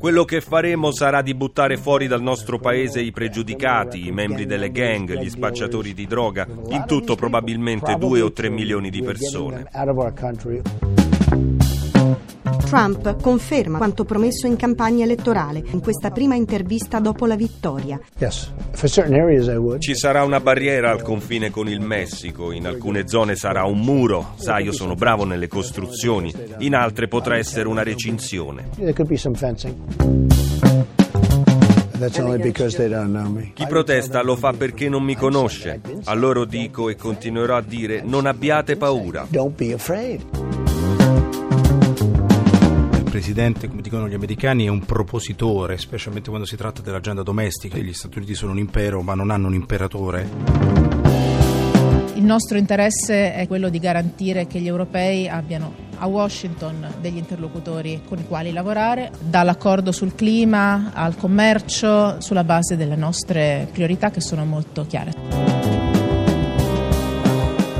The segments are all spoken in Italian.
Quello che faremo sarà di buttare fuori dal nostro paese i pregiudicati, i membri delle gang, gli spacciatori di droga, in tutto probabilmente due o tre milioni di persone. Trump conferma quanto promesso in campagna elettorale in questa prima intervista dopo la vittoria. Ci sarà una barriera al confine con il Messico, in alcune zone sarà un muro, sai io sono bravo nelle costruzioni, in altre potrà essere una recinzione. Chi protesta lo fa perché non mi conosce. A loro dico e continuerò a dire non abbiate paura. Presidente, come dicono gli americani, è un propositore, specialmente quando si tratta dell'agenda domestica. Gli Stati Uniti sono un impero, ma non hanno un imperatore. Il nostro interesse è quello di garantire che gli europei abbiano a Washington degli interlocutori con i quali lavorare, dall'accordo sul clima al commercio, sulla base delle nostre priorità che sono molto chiare.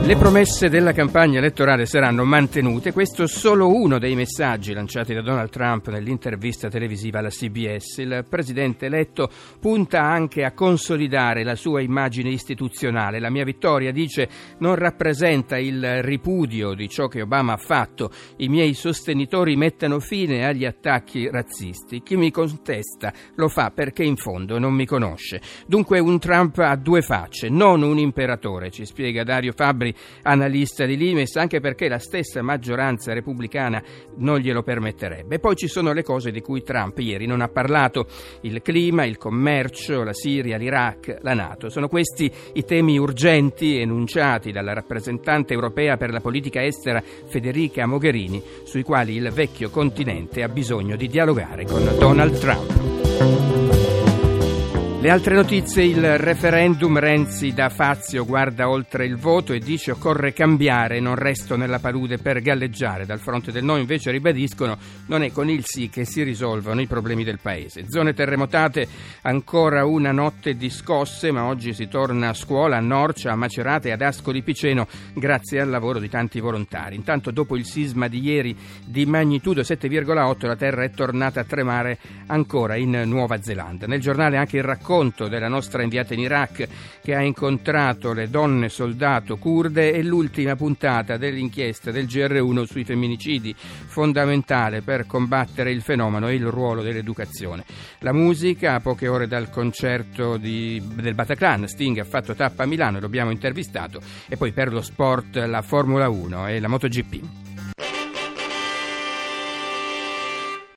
Le promesse della campagna elettorale saranno mantenute, questo è solo uno dei messaggi lanciati da Donald Trump nell'intervista televisiva alla CBS. Il presidente eletto punta anche a consolidare la sua immagine istituzionale. La mia vittoria, dice, non rappresenta il ripudio di ciò che Obama ha fatto. I miei sostenitori mettano fine agli attacchi razzisti. Chi mi contesta lo fa perché in fondo non mi conosce. Dunque un Trump a due facce, non un imperatore, ci spiega Dario Fabri analista di Limes, anche perché la stessa maggioranza repubblicana non glielo permetterebbe. Poi ci sono le cose di cui Trump ieri non ha parlato, il clima, il commercio, la Siria, l'Iraq, la Nato. Sono questi i temi urgenti enunciati dalla rappresentante europea per la politica estera Federica Mogherini, sui quali il vecchio continente ha bisogno di dialogare con Donald Trump. Le altre notizie, il referendum Renzi da Fazio guarda oltre il voto e dice occorre cambiare, non resto nella palude per galleggiare. Dal fronte del no invece ribadiscono non è con il sì che si risolvono i problemi del paese. Zone terremotate, ancora una notte di scosse, ma oggi si torna a scuola a Norcia, a Macerata e ad Ascoli Piceno grazie al lavoro di tanti volontari. Intanto dopo il sisma di ieri di magnitudo 7,8 la terra è tornata a tremare ancora in Nuova Zelanda. Nel giornale anche il racconto racconto della nostra inviata in Iraq che ha incontrato le donne soldato kurde e l'ultima puntata dell'inchiesta del GR1 sui femminicidi, fondamentale per combattere il fenomeno e il ruolo dell'educazione. La musica, a poche ore dal concerto di, del Bataclan, Sting ha fatto tappa a Milano, l'abbiamo intervistato, e poi per lo sport la Formula 1 e la MotoGP.